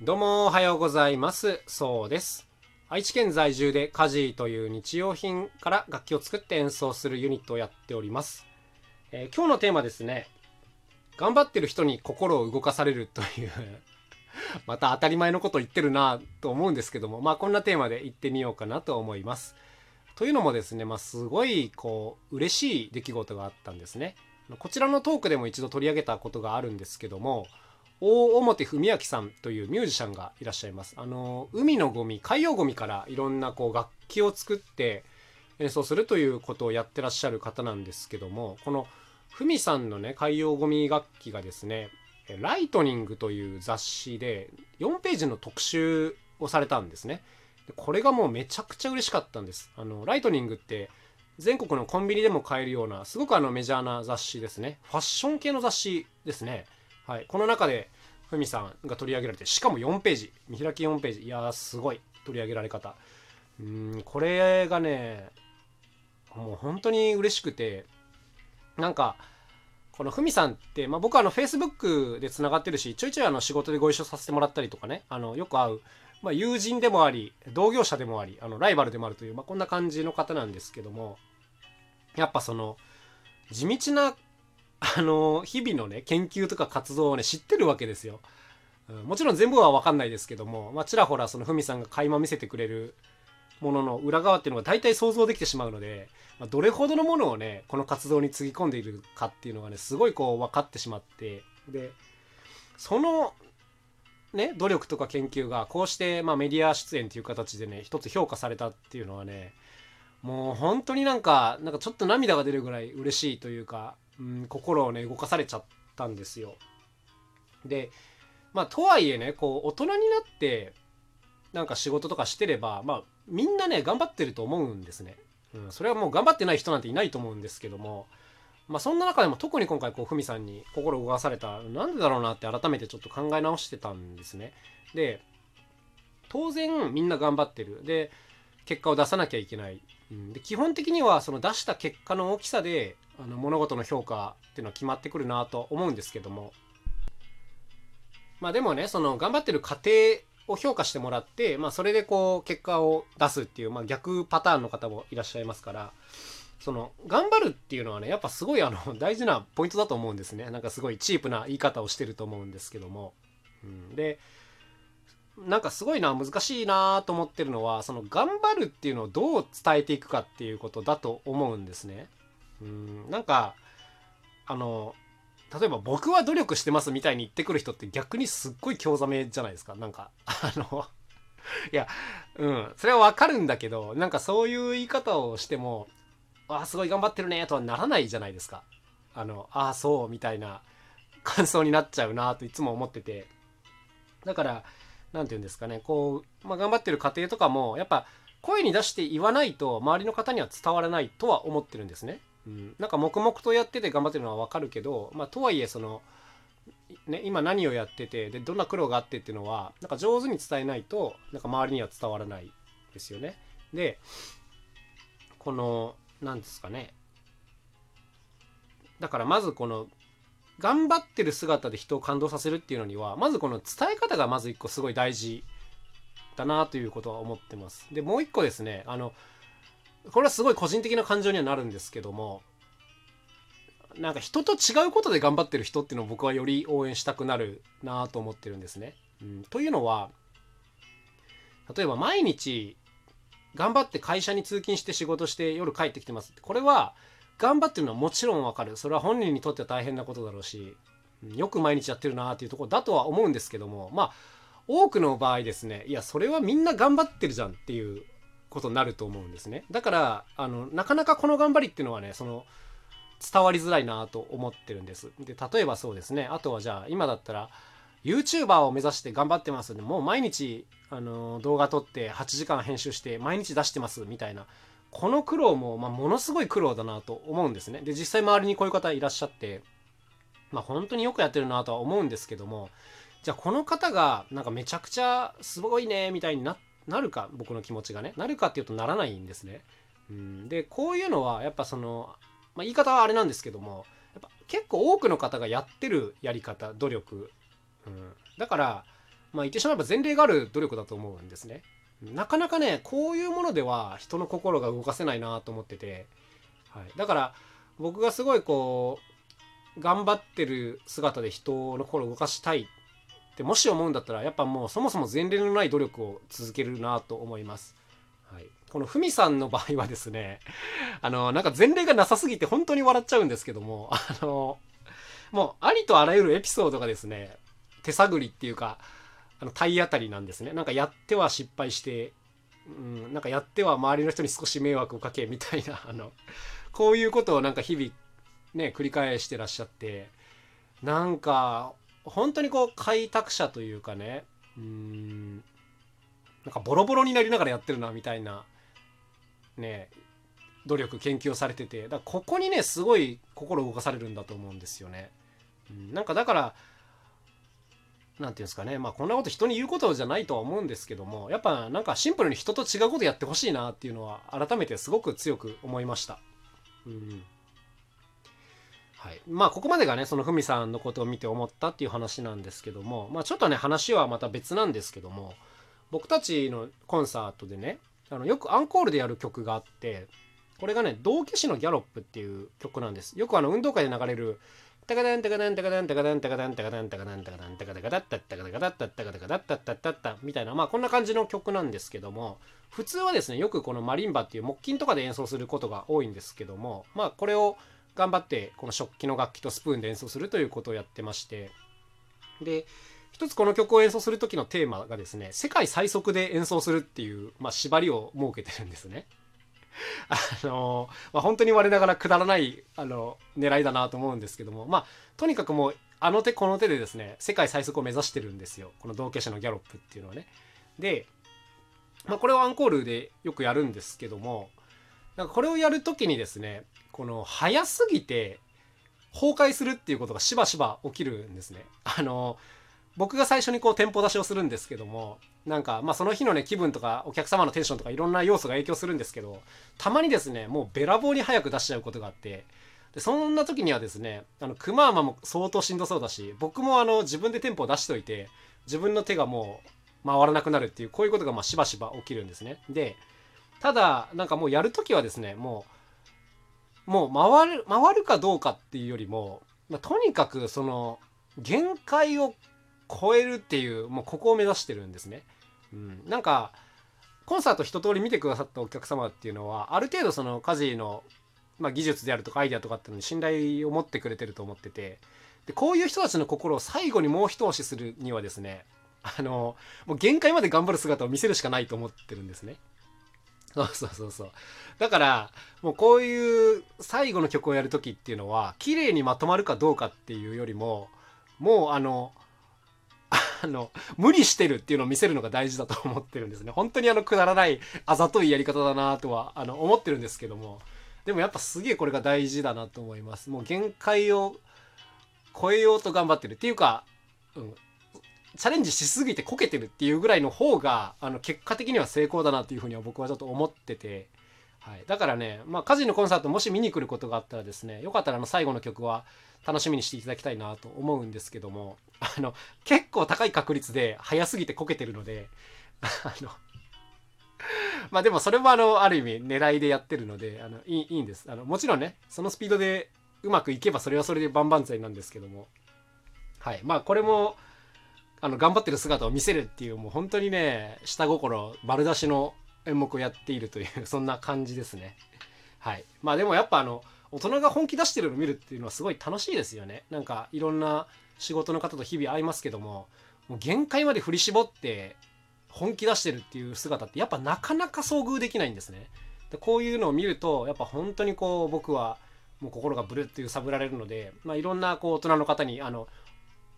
どうもおはようございます。そうです。愛知県在住でカジーという日用品から楽器を作って演奏するユニットをやっております。えー今日のテーマですね。頑張ってる人に心を動かされるという また当たり前のこと言ってるなと思うんですけども、まあこんなテーマで言ってみようかなと思います。というのもですね、まあすごいこう嬉しい出来事があったんですね。こちらのトークでも一度取り上げたことがあるんですけども、大表文明さんというミュージシャンがいらっしゃいます。あの海のゴミ海洋ゴミからいろんなこう楽器を作って演奏するということをやってらっしゃる方なんですけどもこのふみさんのね海洋ゴミ楽器がですね「ライトニング」という雑誌で4ページの特集をされたんですね。これがもうめちゃくちゃ嬉しかったんです。あのライトニングって全国のコンビニでも買えるようなすごくあのメジャーな雑誌ですね。ファッション系の雑誌ですね。はい、この中でふみさんが取り上げられてしかも4ページ見開き4ページ。いやーすごい取り上げられ方。うんこれがねもう本当に嬉しくてなんかこのふみさんって、まあ、僕はあの Facebook でつながってるしちょいちょいあの仕事でご一緒させてもらったりとかねあのよく会う、まあ、友人でもあり同業者でもありあのライバルでもあるという、まあ、こんな感じの方なんですけどもやっぱその地道なあの日々のね研究とか活動をね知ってるわけですよ。もちろん全部は分かんないですけども、まあ、ちらほらそのふみさんが垣間見せてくれるものの裏側っていうのが大体想像できてしまうので、まあ、どれほどのものをねこの活動につぎ込んでいるかっていうのがねすごいこう分かってしまってでそのね努力とか研究がこうして、まあ、メディア出演という形でね一つ評価されたっていうのはねもう本当になんかなんかちょっと涙が出るぐらい嬉しいというか、うん、心をね動かされちゃったんですよ。でまあとはいえねこう大人になってなんか仕事とかしてればまあみんなね頑張ってると思うんですね。うん、それはもう頑張ってない人なんていないと思うんですけどもまあそんな中でも特に今回こうふみさんに心を動かされたなんでだろうなって改めてちょっと考え直してたんですね。で当然みんな頑張ってる。で結果を出さなきゃいけない。うん、で基本的にはその出した結果の大きさであの物事の評価っていうのは決まってくるなと思うんですけども。まあでもねその頑張ってる過程を評価してもらって、まあ、それでこう結果を出すっていう、まあ、逆パターンの方もいらっしゃいますから。その頑張るっていうのはねやっぱすごいあの 大事なポイントだと思うんですね。なんかすごいチープな言い方をしてると思うんですけども、うん、でなんかすごいな難しいなと思ってるのはその頑張るっていうのをどう伝えていくかっていうことだと思うんですね。うんなんかあの例えば僕は努力してますみたいに言ってくる人って逆にすっごい興ざめじゃないですか。なんかあのいやうんそれはわかるんだけどなんかそういう言い方をしてもあすごい頑張ってるねとはならないじゃないですか。あのああそうみたいな感想になっちゃうなといつも思ってて。だから何て言うんですかねこう、まあ、頑張ってる過程とかもやっぱ声に出して言わないと周りの方には伝わらないとは思ってるんですね。うん、なんか黙々とやってて頑張ってるのは分かるけど、まあ、とはいえその、ね、今何をやっててでどんな苦労があってっていうのはなんか上手に伝えないとなんか周りには伝わらないですよね。でこの何ですかねだからまずこの頑張ってる姿で人を感動させるっていうのにはまずこの伝え方がまず一個すごい大事だなということは思ってます。でもう一個ですねあのこれはすごい個人的な感情にはなるんですけどもなんか人と違うことで頑張ってる人っていうのを僕はより応援したくなるなと思ってるんですね。うん、というのは例えば毎日頑張って会社に通勤して仕事して夜帰ってきてます。ってこれは頑張ってるのはもちろんわかる。それは本人にとっては大変なことだろうしよく毎日やってるなっていうところだとは思うんですけどもまあ多くの場合ですねいやそれはみんな頑張ってるじゃんっていうことになると思うんですね。だからあのなかなかこの頑張りっていうのはねその伝わりづらいなと思ってるんです。で例えばそうですね。あとはじゃあ今だったら YouTuber を目指して頑張ってますでもう毎日あの動画撮って8時間編集して毎日出してますみたいな。この苦労も、まあ、ものすごい苦労だなと思うんですね。で実際周りにこういう方いらっしゃってまあ本当によくやってるなとは思うんですけどもじゃあこの方がなんかめちゃくちゃすごいねみたいになっなるか僕の気持ちがねなるかっていうとならないんですね。うん、でこういうのはやっぱその、まあ、言い方はあれなんですけどもやっぱ結構多くの方がやってるやり方努力、うん、だからまあ言ってしまえば前例がある努力だと思うんですね。なかなかね、こういうものでは人の心が動かせないなと思ってて、はい。だから僕がすごいこう、頑張ってる姿で人の心を動かしたいってもし思うんだったら、やっぱもうそもそも前例のない努力を続けるなと思います。はい。このふみさんの場合はですね、あの、なんか前例がなさすぎて本当に笑っちゃうんですけども、あの、もうありとあらゆるエピソードがですね、手探りっていうか、あの体当たりなんですね。なんかやっては失敗して、うん、なんかやっては周りの人に少し迷惑をかけみたいな、あの、こういうことをなんか日々ね、繰り返してらっしゃって、なんか、本当にこう開拓者というかね、うん、なんかボロボロになりながらやってるな、みたいな、ね、努力、研究をされてて、だからここにね、すごい心動かされるんだと思うんですよね。うん、なんかだから、なんていうんですかね、まあこんなこと人に言うことじゃないとは思うんですけども、やっぱなんかシンプルに人と違うことやってほしいなっていうのは改めてすごく強く思いました。うん。はい。まあここまでがね、そのふみさんのことを見て思ったっていう話なんですけども、まあちょっとね、話はまた別なんですけども、僕たちのコンサートでね、あのよくアンコールでやる曲があって、これがね、道化師のギャロップっていう曲なんです。よくあの運動会で流れるタカダンタカダンタカダンタカダンタカダンタカダンタカダンタカダンタカダカダッタッタカダカダッタッタカダカダッタッタッタッタみたいなまあこんな感じの曲なんですけども普通はですねよくこのマリンバっていう木琴とかで演奏することが多いんですけどもまあこれを頑張ってこの食器の楽器とスプーンで演奏するということをやってましてで一つこの曲を演奏する時のテーマがですね世界最速で演奏するっていう、まあ、縛りを設けてるんですね。あのまあ、本当に我ながらくだらないあの狙いだなと思うんですけどもまあとにかくもうあの手この手でですね世界最速を目指してるんですよこの道化師のギャロップっていうのはね。で、まあ、これをアンコールでよくやるんですけどもなんかこれをやる時にですねこの早すぎて崩壊するっていうことがしばしば起きるんですね。あの僕が最初にこう店舗出しをするんですけどもなんかまあその日のね気分とかお客様のテンションとかいろんな要素が影響するんですけどたまにですねもうべらぼうに早く出しちゃうことがあってでそんな時にはですねあのクマーマも相当しんどそうだし僕もあの自分で店舗を出しといて自分の手がもう回らなくなるっていうこういうことがまあしばしば起きるんですねでただなんかもうやる時はですねもうもう回る回るかどうかっていうよりも、まあ、とにかくその限界を超えるっていうもうここを目指してるんですね。うん、なんかコンサート一通り見てくださったお客様っていうのはある程度その家事の、まあ、技術であるとかアイデアとかっていうのに信頼を持ってくれてると思っててでこういう人たちの心を最後にもう一押しするにはですねあのもう限界まで頑張る姿を見せるしかないと思ってるんですね。そうそうそうそう。だから、もうこういう最後の曲をやる時っていうのは、綺麗にまとまるかどうかっていうよりも、もうあの、あの、無理してるっていうのを見せるのが大事だと思ってるんですね。本当にあの、くだらない、あざといやり方だなとは、あの、思ってるんですけども、でもやっぱすげえこれが大事だなと思います。もう限界を超えようと頑張ってるっていうか、うん、チャレンジしすぎてこけてるっていうぐらいの方が、あの、結果的には成功だなっていうふうには僕はちょっと思ってて、はい。だからね、まあ、家事のコンサートもし見に来ることがあったらですね、よかったらあの、最後の曲は楽しみにしていただきたいなと思うんですけども、あの、結構高い確率で早すぎてこけてるので、あの、まあでもそれもあの、ある意味狙いでやってるので、あの、いいいいんです。あの、もちろんね、そのスピードでうまくいけばそれはそれで万々歳なんですけども、はい。まあこれも、あの、頑張ってる姿を見せるっていう、もう本当にね、下心丸出しの演目をやっているという、そんな感じですね。はい。まあでもやっぱあの、大人が本気出してるのを見るっていうのはすごい楽しいですよね。なんかいろんな仕事の方と日々会いますけども、もう限界まで振り絞って本気出してるっていう姿ってやっぱなかなか遭遇できないんですね。でこういうのを見ると、やっぱ本当にこう僕はもう心がブルって揺さぶられるので、まあ、いろんなこう大人の方にあの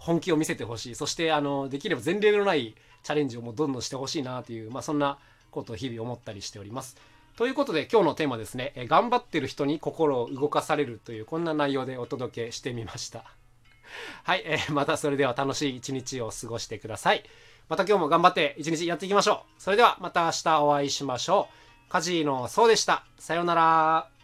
本気を見せてほしい。そしてあのできれば前例のないチャレンジをもうどんどんしてほしいなという、まあ、そんなことを日々思ったりしております。ということで今日のテーマですね、え頑張ってる人に心を動かされるというこんな内容でお届けしてみました。はい、えー、またそれでは楽しい一日を過ごしてください。また今日も頑張って一日やっていきましょう。それではまた明日お会いしましょう。カジーのそうでした。さようなら。